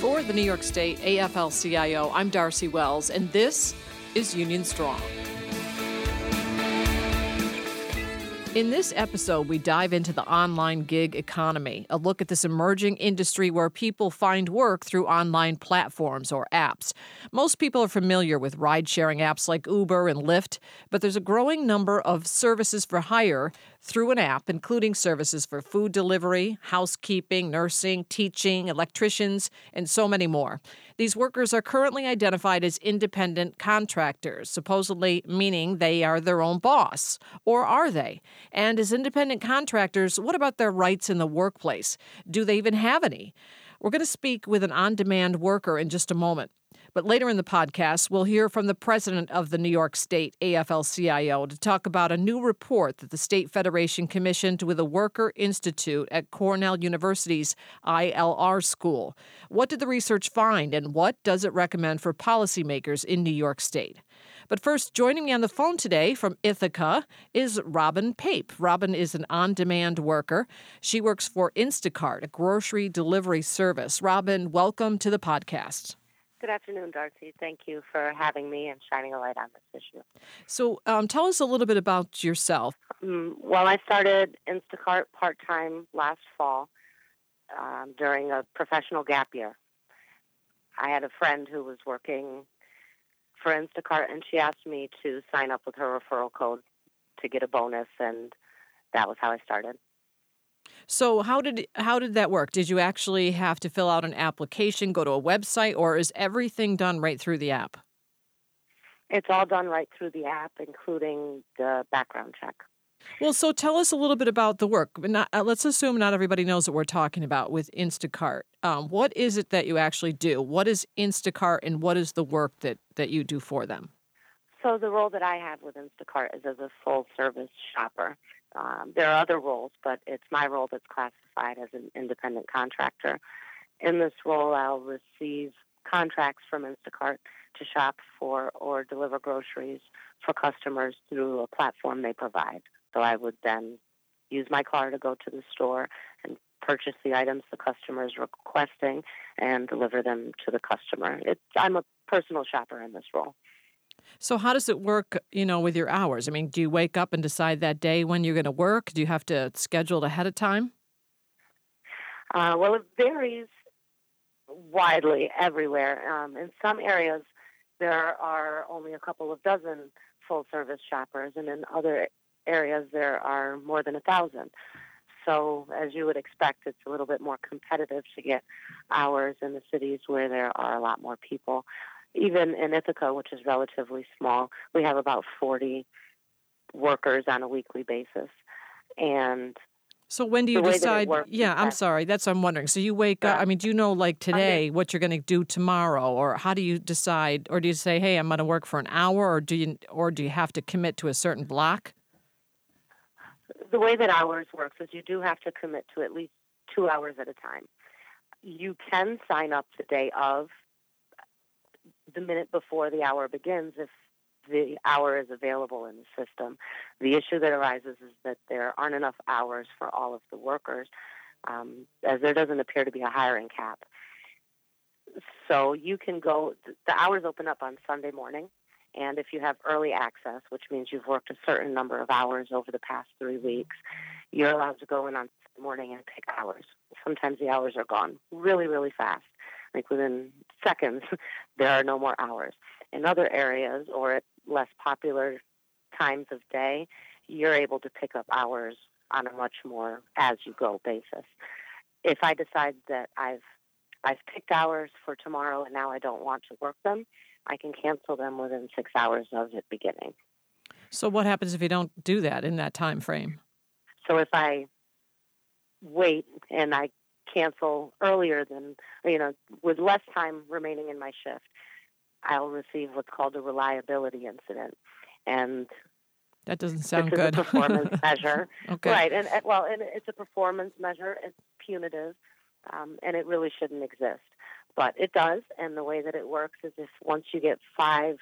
For the New York State AFL CIO, I'm Darcy Wells, and this is Union Strong. In this episode, we dive into the online gig economy, a look at this emerging industry where people find work through online platforms or apps. Most people are familiar with ride sharing apps like Uber and Lyft, but there's a growing number of services for hire through an app, including services for food delivery, housekeeping, nursing, teaching, electricians, and so many more. These workers are currently identified as independent contractors, supposedly meaning they are their own boss. Or are they? And as independent contractors, what about their rights in the workplace? Do they even have any? We're going to speak with an on demand worker in just a moment. But later in the podcast, we'll hear from the president of the New York State AFL CIO to talk about a new report that the State Federation commissioned with a Worker Institute at Cornell University's ILR school. What did the research find, and what does it recommend for policymakers in New York State? But first, joining me on the phone today from Ithaca is Robin Pape. Robin is an on demand worker. She works for Instacart, a grocery delivery service. Robin, welcome to the podcast. Good afternoon, Darcy. Thank you for having me and shining a light on this issue. So, um, tell us a little bit about yourself. Um, well, I started Instacart part time last fall um, during a professional gap year. I had a friend who was working for Instacart, and she asked me to sign up with her referral code to get a bonus, and that was how I started. So how did how did that work? Did you actually have to fill out an application, go to a website, or is everything done right through the app? It's all done right through the app, including the background check. Well, so tell us a little bit about the work. Not, uh, let's assume not everybody knows what we're talking about with Instacart. Um, what is it that you actually do? What is Instacart, and what is the work that that you do for them? So the role that I have with Instacart is as a full service shopper. Um, there are other roles, but it's my role that's classified as an independent contractor. In this role, I'll receive contracts from Instacart to shop for or deliver groceries for customers through a platform they provide. So I would then use my car to go to the store and purchase the items the customer is requesting and deliver them to the customer. I'm a personal shopper in this role. So how does it work, you know, with your hours? I mean, do you wake up and decide that day when you're going to work? Do you have to schedule it ahead of time? Uh, well, it varies widely everywhere. Um, in some areas, there are only a couple of dozen full service shoppers, and in other areas, there are more than a thousand. So, as you would expect, it's a little bit more competitive to get hours in the cities where there are a lot more people even in Ithaca, which is relatively small, we have about 40 workers on a weekly basis. And so when do you decide? Yeah, I'm sorry. That's what I'm wondering. So you wake yeah. up. I mean, do you know like oh, today what you're going to do tomorrow, or how do you decide? Or do you say, "Hey, I'm going to work for an hour," or do you, or do you have to commit to a certain block? The way that hours works is you do have to commit to at least two hours at a time. You can sign up the day of the minute before the hour begins if the hour is available in the system. The issue that arises is that there aren't enough hours for all of the workers, um, as there doesn't appear to be a hiring cap. So you can go, the hours open up on Sunday morning, and if you have early access, which means you've worked a certain number of hours over the past three weeks, you're allowed to go in on Sunday morning and pick hours. Sometimes the hours are gone really, really fast like within seconds, there are no more hours. In other areas or at less popular times of day, you're able to pick up hours on a much more as you go basis. If I decide that I've I've picked hours for tomorrow and now I don't want to work them, I can cancel them within six hours of it beginning. So what happens if you don't do that in that time frame? So if I wait and I cancel earlier than, you know, with less time remaining in my shift, I'll receive what's called a reliability incident. And that doesn't sound this good. Is a performance measure, okay. right? And well, and it's a performance measure. It's punitive, um, and it really shouldn't exist, but it does. And the way that it works is, if once you get five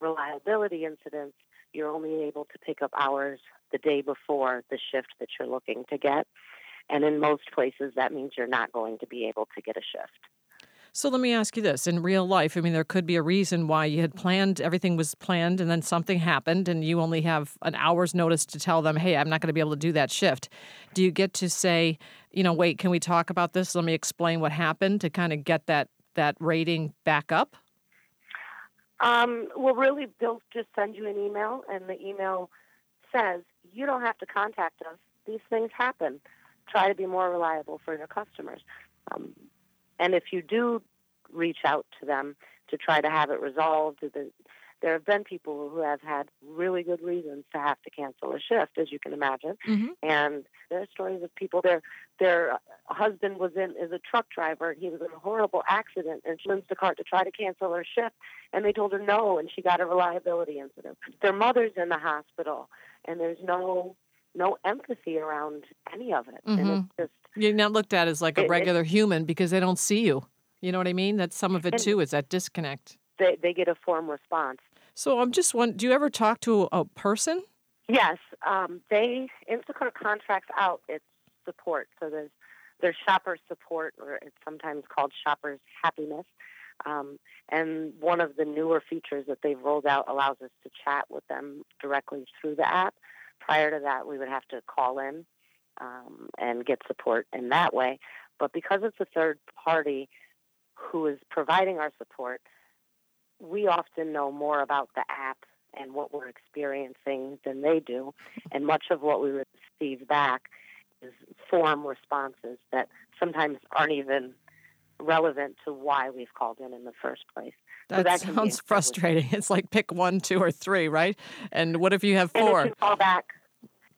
reliability incidents, you're only able to pick up hours the day before the shift that you're looking to get. And in most places, that means you're not going to be able to get a shift. So let me ask you this in real life, I mean, there could be a reason why you had planned, everything was planned, and then something happened, and you only have an hour's notice to tell them, hey, I'm not going to be able to do that shift. Do you get to say, you know, wait, can we talk about this? Let me explain what happened to kind of get that, that rating back up? Um, well, really, they'll just send you an email, and the email says, you don't have to contact us. These things happen. Try to be more reliable for your customers. Um, and if you do reach out to them to try to have it resolved, there have been people who have had really good reasons to have to cancel a shift, as you can imagine. Mm-hmm. And there are stories of people their their husband was in is a truck driver and he was in a horrible accident and she Instacart to try to cancel her shift and they told her no and she got a reliability incident. Their mother's in the hospital and there's no no empathy around any of it. Mm-hmm. And it's just you're not looked at as like a regular it, human because they don't see you. You know what I mean? That's some of it too. Is that disconnect? They they get a form response. So I'm just wondering, do you ever talk to a person? Yes, um, they Instacart contracts out its support. So there's there's shopper support, or it's sometimes called shoppers happiness. Um, and one of the newer features that they've rolled out allows us to chat with them directly through the app. Prior to that, we would have to call in um, and get support in that way. But because it's a third party who is providing our support, we often know more about the app and what we're experiencing than they do. And much of what we receive back is form responses that sometimes aren't even relevant to why we've called in in the first place. That, so that sounds frustrating. It's like pick one, two, or three, right? And what if you have four? And if you call back,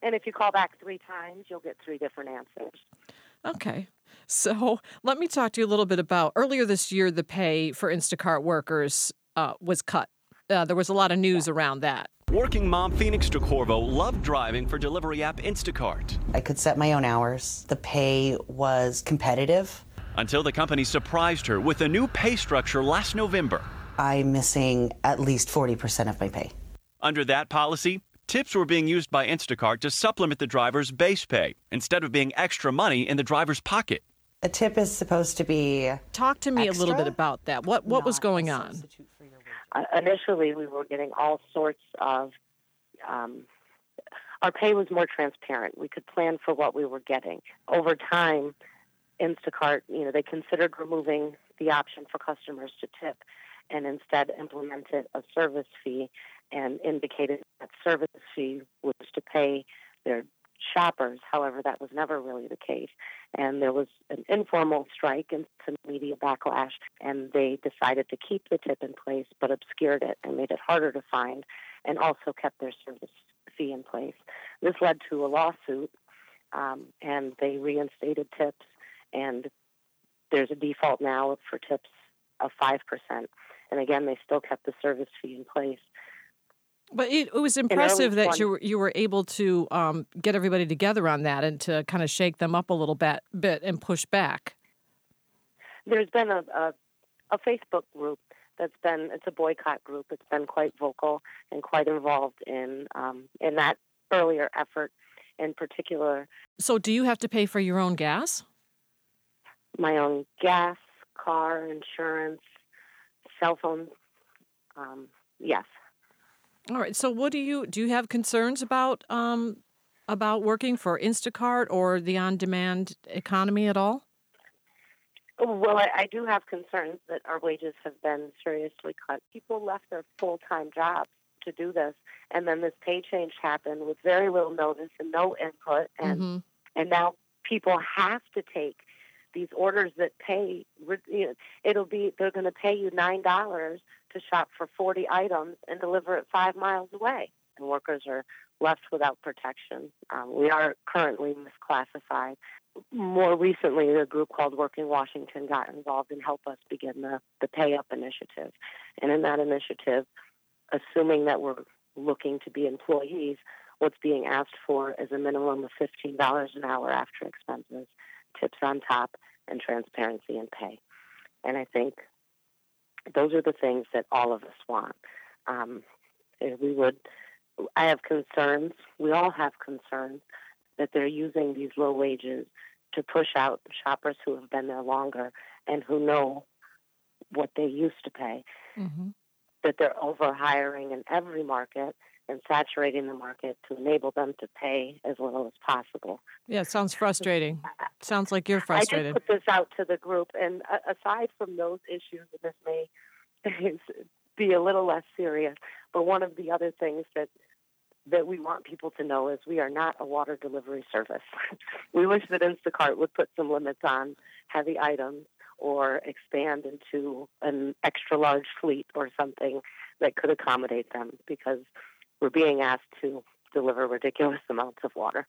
and if you call back three times, you'll get three different answers. Okay. So let me talk to you a little bit about earlier this year, the pay for Instacart workers uh, was cut. Uh, there was a lot of news yeah. around that. Working mom Phoenix DeCorvo loved driving for delivery app Instacart. I could set my own hours. The pay was competitive. Until the company surprised her with a new pay structure last November. I'm missing at least 40% of my pay. Under that policy, Tips were being used by Instacart to supplement the driver's base pay instead of being extra money in the driver's pocket. A tip is supposed to be. Talk to me extra, a little bit about that. What what was going on? Uh, initially, we were getting all sorts of. Um, our pay was more transparent. We could plan for what we were getting. Over time, Instacart, you know, they considered removing the option for customers to tip and instead implemented a service fee and indicated that service fee was to pay their shoppers. However, that was never really the case. And there was an informal strike and some media backlash, and they decided to keep the tip in place but obscured it and made it harder to find and also kept their service fee in place. This led to a lawsuit, um, and they reinstated tips, and there's a default now for tips of 5%. And again, they still kept the service fee in place. But it, it was impressive that you were, you were able to um, get everybody together on that and to kind of shake them up a little bit, bit and push back. There's been a, a, a Facebook group that's been it's a boycott group. It's been quite vocal and quite involved in um, in that earlier effort in particular. So, do you have to pay for your own gas? My own gas, car insurance, cell phone. Um, yes. All right. So, what do you do? You have concerns about um, about working for Instacart or the on-demand economy at all? Well, I, I do have concerns that our wages have been seriously cut. People left their full-time jobs to do this, and then this pay change happened with very little notice and no input, and mm-hmm. and now people have to take these orders that pay. You know, it'll be they're going to pay you nine dollars to shop for 40 items and deliver it five miles away. And workers are left without protection. Um, we are currently misclassified. More recently, a group called Working Washington got involved and helped us begin the, the Pay Up initiative. And in that initiative, assuming that we're looking to be employees, what's being asked for is a minimum of $15 an hour after expenses, tips on top, and transparency in pay. And I think those are the things that all of us want. Um, we would I have concerns. We all have concerns that they're using these low wages to push out shoppers who have been there longer and who know what they used to pay. Mm-hmm. That they're over hiring in every market and saturating the market to enable them to pay as little as possible. Yeah, it sounds frustrating. sounds like you're frustrated. I just put this out to the group, and aside from those issues, this may be a little less serious. But one of the other things that that we want people to know is we are not a water delivery service. we wish that Instacart would put some limits on heavy items or expand into an extra large fleet or something that could accommodate them because we're being asked to deliver ridiculous amounts of water.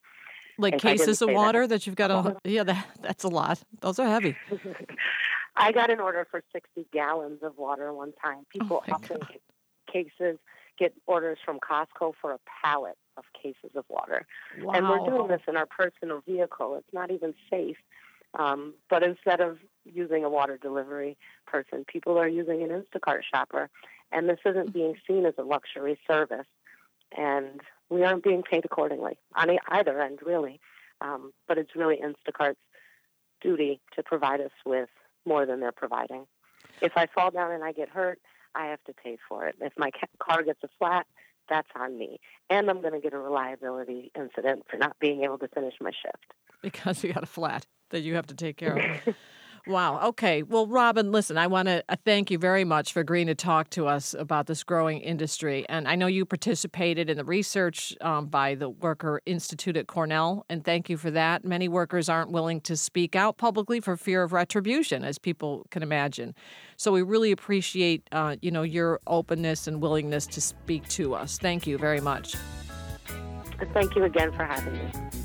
Like if cases of water that. that. you've got to, yeah, that, that's a lot. Those are heavy. I got an order for 60 gallons of water one time. People oh often God. get cases, get orders from Costco for a pallet of cases of water. Wow. And we're doing this in our personal vehicle. It's not even safe. Um, but instead of using a water delivery person, people are using an Instacart shopper. And this isn't being seen as a luxury service. And we aren't being paid accordingly on either end, really. Um, but it's really Instacart's duty to provide us with more than they're providing. If I fall down and I get hurt, I have to pay for it. If my car gets a flat, that's on me. And I'm going to get a reliability incident for not being able to finish my shift. Because you got a flat that you have to take care of. Wow. Okay. Well, Robin, listen, I want to uh, thank you very much for agreeing to talk to us about this growing industry. And I know you participated in the research um, by the Worker Institute at Cornell, and thank you for that. Many workers aren't willing to speak out publicly for fear of retribution, as people can imagine. So we really appreciate, uh, you know, your openness and willingness to speak to us. Thank you very much. Thank you again for having me.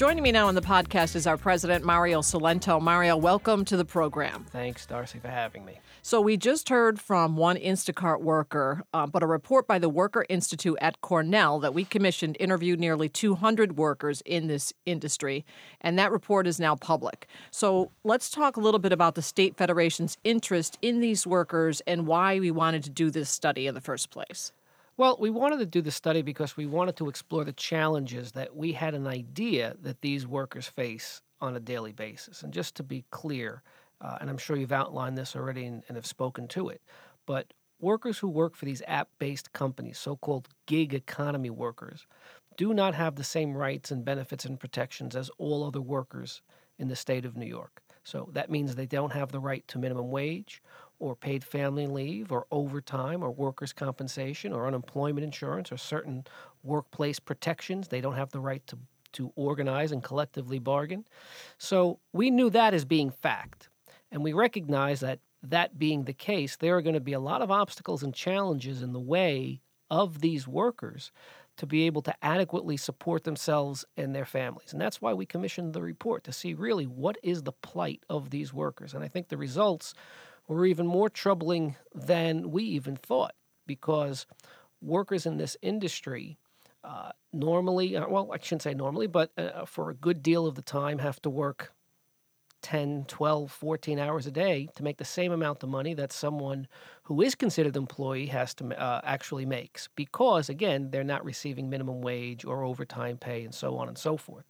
Joining me now on the podcast is our president, Mario Cilento. Mario, welcome to the program. Thanks, Darcy, for having me. So, we just heard from one Instacart worker, uh, but a report by the Worker Institute at Cornell that we commissioned interviewed nearly 200 workers in this industry, and that report is now public. So, let's talk a little bit about the State Federation's interest in these workers and why we wanted to do this study in the first place. Well, we wanted to do the study because we wanted to explore the challenges that we had an idea that these workers face on a daily basis. And just to be clear, uh, and I'm sure you've outlined this already and, and have spoken to it, but workers who work for these app based companies, so called gig economy workers, do not have the same rights and benefits and protections as all other workers in the state of New York. So that means they don't have the right to minimum wage or paid family leave or overtime or workers' compensation or unemployment insurance or certain workplace protections. They don't have the right to, to organize and collectively bargain. So we knew that as being fact. And we recognize that that being the case, there are going to be a lot of obstacles and challenges in the way of these workers to be able to adequately support themselves and their families. And that's why we commissioned the report to see really what is the plight of these workers. And I think the results were even more troubling than we even thought because workers in this industry uh, normally, uh, well, I shouldn't say normally, but uh, for a good deal of the time have to work 10, 12, 14 hours a day to make the same amount of money that someone who is considered an employee has to uh, actually makes because again they're not receiving minimum wage or overtime pay and so on and so forth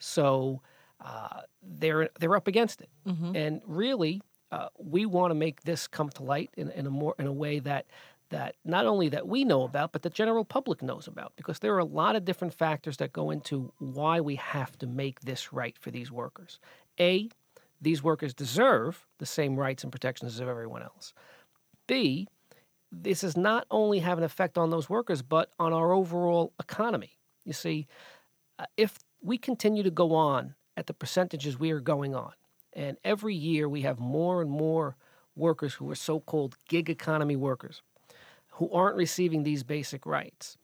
so uh, they're they're up against it mm-hmm. and really uh, we want to make this come to light in, in a more in a way that that not only that we know about, but the general public knows about, because there are a lot of different factors that go into why we have to make this right for these workers. A, these workers deserve the same rights and protections as everyone else. B, this does not only have an effect on those workers, but on our overall economy. You see, uh, if we continue to go on at the percentages we are going on, and every year we have more and more workers who are so called gig economy workers who aren't receiving these basic rights.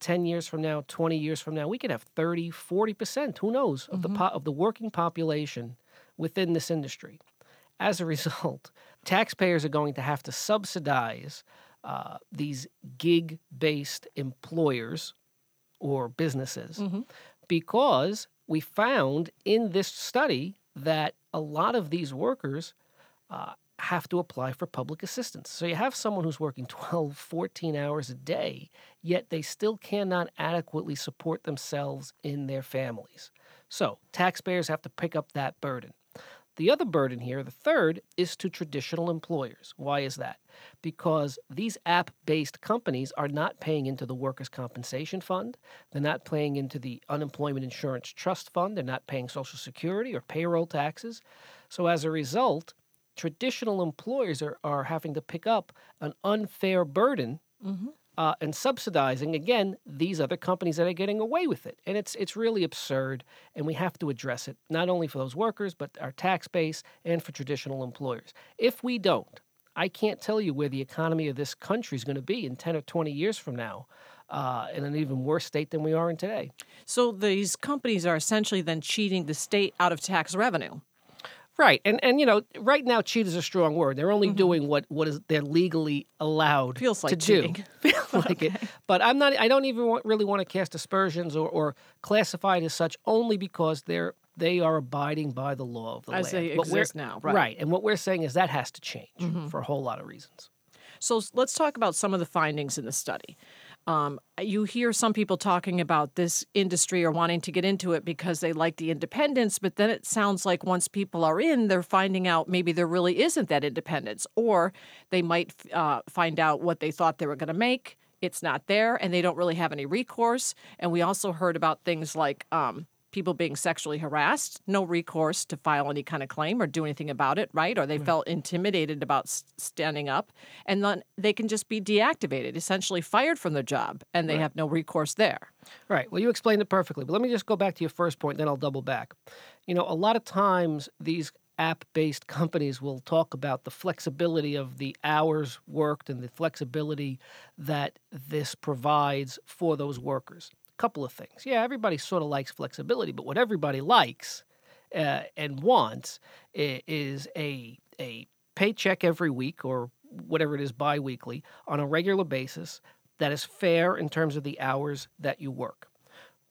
10 years from now, 20 years from now, we could have 30, 40%, who knows, of, mm-hmm. the, po- of the working population within this industry. As a result, taxpayers are going to have to subsidize uh, these gig based employers or businesses mm-hmm. because we found in this study that a lot of these workers uh, have to apply for public assistance. So you have someone who's working 12, 14 hours a day, yet they still cannot adequately support themselves in their families. So taxpayers have to pick up that burden. The other burden here, the third, is to traditional employers. Why is that? Because these app based companies are not paying into the workers' compensation fund. They're not paying into the unemployment insurance trust fund. They're not paying Social Security or payroll taxes. So as a result, traditional employers are, are having to pick up an unfair burden mm-hmm. Uh, and subsidizing again these other companies that are getting away with it, and it's it's really absurd, and we have to address it not only for those workers but our tax base and for traditional employers. If we don't, I can't tell you where the economy of this country is going to be in ten or twenty years from now. Uh, in an even worse state than we are in today. So these companies are essentially then cheating the state out of tax revenue. Right, and and you know, right now, cheat is a strong word. They're only mm-hmm. doing what what is they're legally allowed Feels like to cheating. do. Feels like okay. it. But I'm not. I don't even want, really want to cast aspersions or, or classify it as such, only because they're they are abiding by the law of the as land. they exist now. Right. right, and what we're saying is that has to change mm-hmm. for a whole lot of reasons. So let's talk about some of the findings in the study. Um, you hear some people talking about this industry or wanting to get into it because they like the independence, but then it sounds like once people are in, they're finding out maybe there really isn't that independence, or they might uh, find out what they thought they were going to make. It's not there, and they don't really have any recourse. And we also heard about things like um, people being sexually harassed, no recourse to file any kind of claim or do anything about it, right? Or they right. felt intimidated about standing up, and then they can just be deactivated, essentially fired from their job, and they right. have no recourse there. Right. Well, you explained it perfectly, but let me just go back to your first point, then I'll double back. You know, a lot of times these app based companies will talk about the flexibility of the hours worked and the flexibility that this provides for those workers couple of things. Yeah, everybody sort of likes flexibility, but what everybody likes uh, and wants is a a paycheck every week or whatever it is biweekly on a regular basis that is fair in terms of the hours that you work.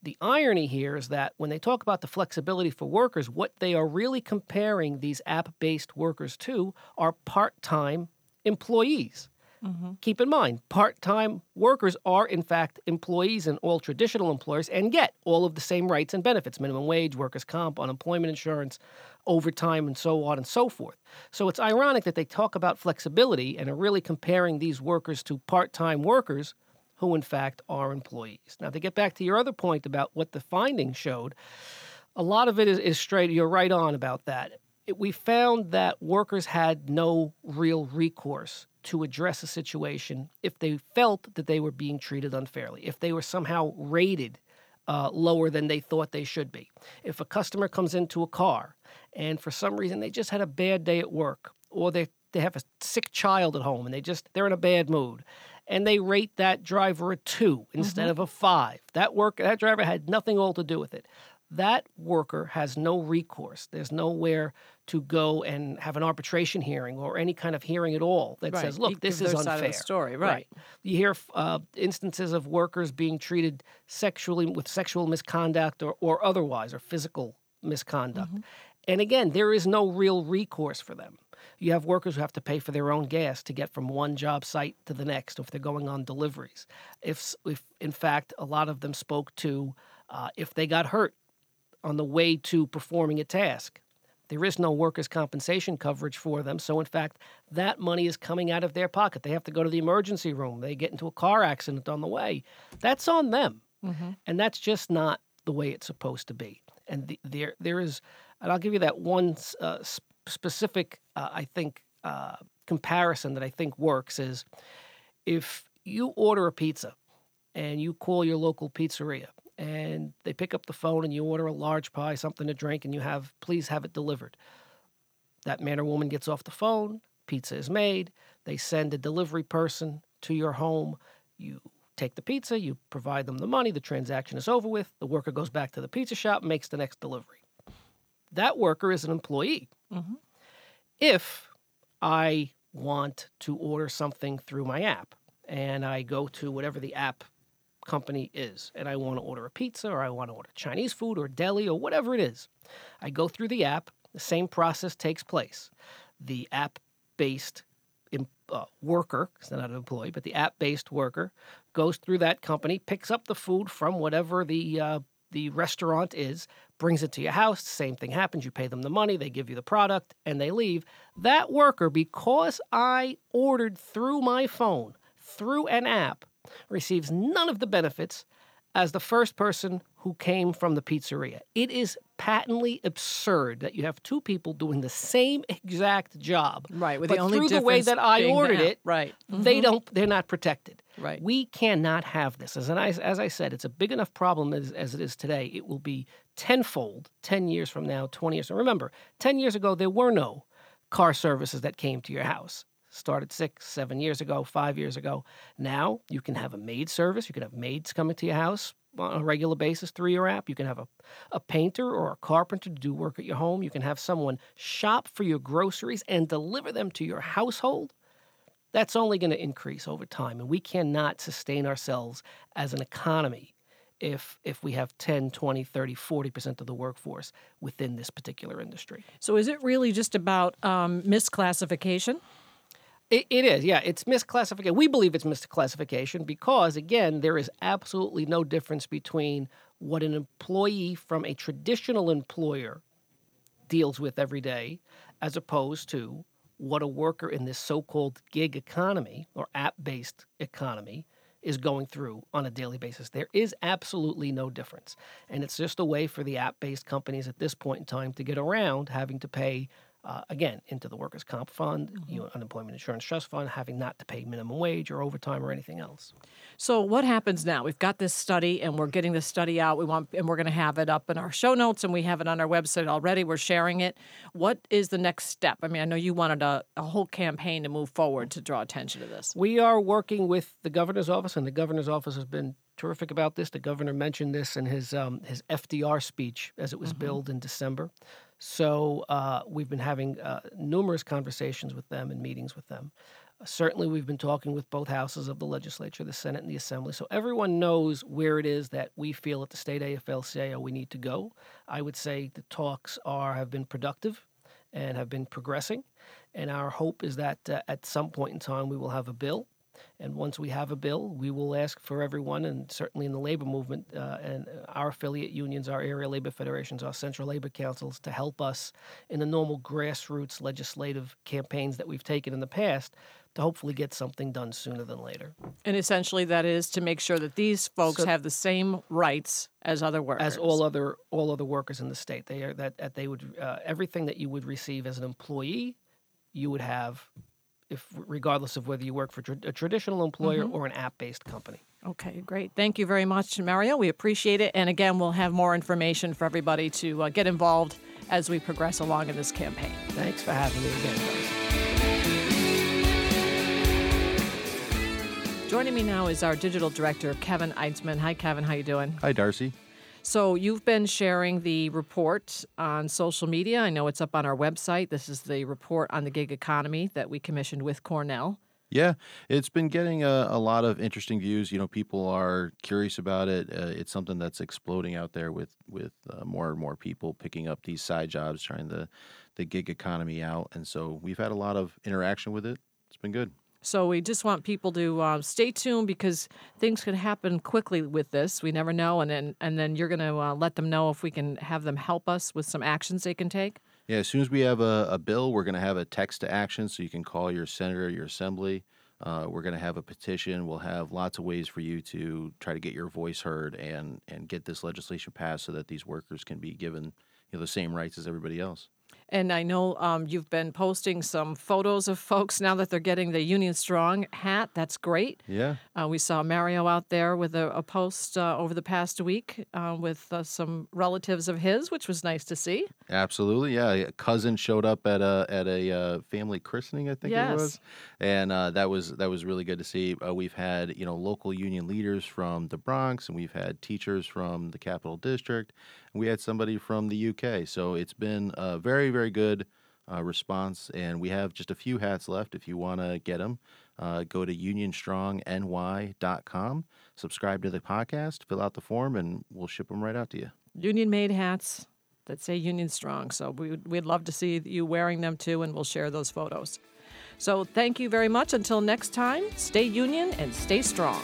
The irony here is that when they talk about the flexibility for workers, what they are really comparing these app based workers to are part time employees. Mm-hmm. Keep in mind, part time workers are, in fact, employees in all traditional employers and get all of the same rights and benefits minimum wage, workers' comp, unemployment insurance, overtime, and so on and so forth. So it's ironic that they talk about flexibility and are really comparing these workers to part time workers who, in fact, are employees. Now, to get back to your other point about what the findings showed, a lot of it is, is straight, you're right on about that. We found that workers had no real recourse to address a situation if they felt that they were being treated unfairly, if they were somehow rated uh, lower than they thought they should be. If a customer comes into a car and for some reason they just had a bad day at work or they, they have a sick child at home and they just they're in a bad mood and they rate that driver a 2 instead mm-hmm. of a 5 that work that driver had nothing all to do with it that worker has no recourse. There's nowhere to go and have an arbitration hearing or any kind of hearing at all that right. says, "Look, this is unfair." story, right. right. You hear uh, instances of workers being treated sexually with sexual misconduct or, or otherwise, or physical misconduct. Mm-hmm. And again, there is no real recourse for them. You have workers who have to pay for their own gas to get from one job site to the next if they're going on deliveries. If, if in fact, a lot of them spoke to uh, if they got hurt on the way to performing a task. There is no workers' compensation coverage for them. So, in fact, that money is coming out of their pocket. They have to go to the emergency room. They get into a car accident on the way. That's on them. Mm-hmm. And that's just not the way it's supposed to be. And the, there, there is, and I'll give you that one uh, specific, uh, I think, uh, comparison that I think works is if you order a pizza and you call your local pizzeria and they pick up the phone and you order a large pie, something to drink, and you have, please have it delivered. That man or woman gets off the phone, pizza is made, they send a delivery person to your home. You take the pizza, you provide them the money, the transaction is over with, the worker goes back to the pizza shop, makes the next delivery. That worker is an employee. Mm-hmm. If I want to order something through my app and I go to whatever the app company is, and I want to order a pizza or I want to order Chinese food or deli or whatever it is. I go through the app, the same process takes place. The app based uh, worker, it's not an employee, but the app based worker goes through that company, picks up the food from whatever the uh, the restaurant is, brings it to your house. Same thing happens. You pay them the money, they give you the product, and they leave. That worker, because I ordered through my phone, through an app, receives none of the benefits as the first person who came from the pizzeria. It is patently absurd that you have two people doing the same exact job. Right, with but the only through the way that I ordered that. it, Right. they Mhm. don't they're not protected. Right. We cannot have this. As, an, as I said, it's a big enough problem as, as it is today. It will be tenfold 10 years from now, 20 years. And remember, 10 years ago, there were no car services that came to your house. Started six, seven years ago, five years ago. Now you can have a maid service. You can have maids coming to your house on a regular basis through your app. You can have a, a painter or a carpenter to do work at your home. You can have someone shop for your groceries and deliver them to your household that's only going to increase over time and we cannot sustain ourselves as an economy if if we have 10 20 30 40% of the workforce within this particular industry So is it really just about um, misclassification? It, it is yeah it's misclassification we believe it's misclassification because again there is absolutely no difference between what an employee from a traditional employer deals with every day as opposed to what a worker in this so-called gig economy or app-based economy is going through on a daily basis. There is absolutely no difference. And it's just a way for the app-based companies at this point in time to get around having to pay uh, again into the workers' comp fund, you know, unemployment insurance trust fund, having not to pay minimum wage or overtime or anything else. So what happens now? We've got this study, and we're getting this study out. We want, and we're going to have it up in our show notes, and we have it on our website already. We're sharing it. What is the next step? I mean, I know you wanted a, a whole campaign to move forward to draw attention to this. We are working with the governor's office, and the governor's office has been terrific about this. The governor mentioned this in his um, his FDR speech as it was billed in December. So uh, we've been having uh, numerous conversations with them and meetings with them. Certainly, we've been talking with both houses of the legislature, the Senate and the Assembly. So everyone knows where it is that we feel at the state AFL-CIO we need to go. I would say the talks are have been productive and have been progressing. And our hope is that uh, at some point in time we will have a bill. And once we have a bill, we will ask for everyone, and certainly in the labor movement, uh, and our affiliate unions, our area labor federations, our central labor councils, to help us in the normal grassroots legislative campaigns that we've taken in the past to hopefully get something done sooner than later. And essentially, that is to make sure that these folks So- have the same rights as other workers. as all other all other workers in the state. They are that, that they would uh, everything that you would receive as an employee, you would have, if regardless of whether you work for tra- a traditional employer or an app based company. Okay, great. Thank you very much, Mario. We appreciate it. And again, we'll have more information for everybody to uh, get involved as we progress along in this campaign. Thanks for having me again. Darcy. Joining me now is our digital director, Kevin Eitzman. Hi, Kevin. How you doing? Hi, Darcy. So you've been sharing the report on social media. I know it's up on our website. This is the report on the gig economy that we commissioned with Cornell. Yeah, it's been getting a, a lot of interesting views. You know, people are curious about it. Uh, it's something that's exploding out there with with uh, more and more people picking up these side jobs, trying the the gig economy out, and so we've had a lot of interaction with it. It's been good. So we just want people to uh, stay tuned because things can happen quickly with this. We never know, and then and then you're going to uh, let them know if we can have them help us with some actions they can take. Yeah, as soon as we have a, a bill, we're going to have a text to action, so you can call your senator, your assembly. Uh, we're going to have a petition. We'll have lots of ways for you to try to get your voice heard and and get this legislation passed, so that these workers can be given you know the same rights as everybody else. And I know um, you've been posting some photos of folks now that they're getting the Union Strong hat. That's great. Yeah. Uh, we saw Mario out there with a, a post uh, over the past week uh, with uh, some relatives of his, which was nice to see. Absolutely, yeah. A cousin showed up at a at a uh, family christening, I think Yes. it was, and uh, that was that was really good to see. Uh, we've had you know local union leaders from the Bronx, and we've had teachers from the Capital District, and we had somebody from the UK. So it's been a very very good uh, response, and we have just a few hats left. If you want to get them, uh, go to unionstrongny.com, subscribe to the podcast, fill out the form, and we'll ship them right out to you. Union made hats that say Union Strong. So we, we'd love to see you wearing them too, and we'll share those photos. So thank you very much. Until next time, stay union and stay strong.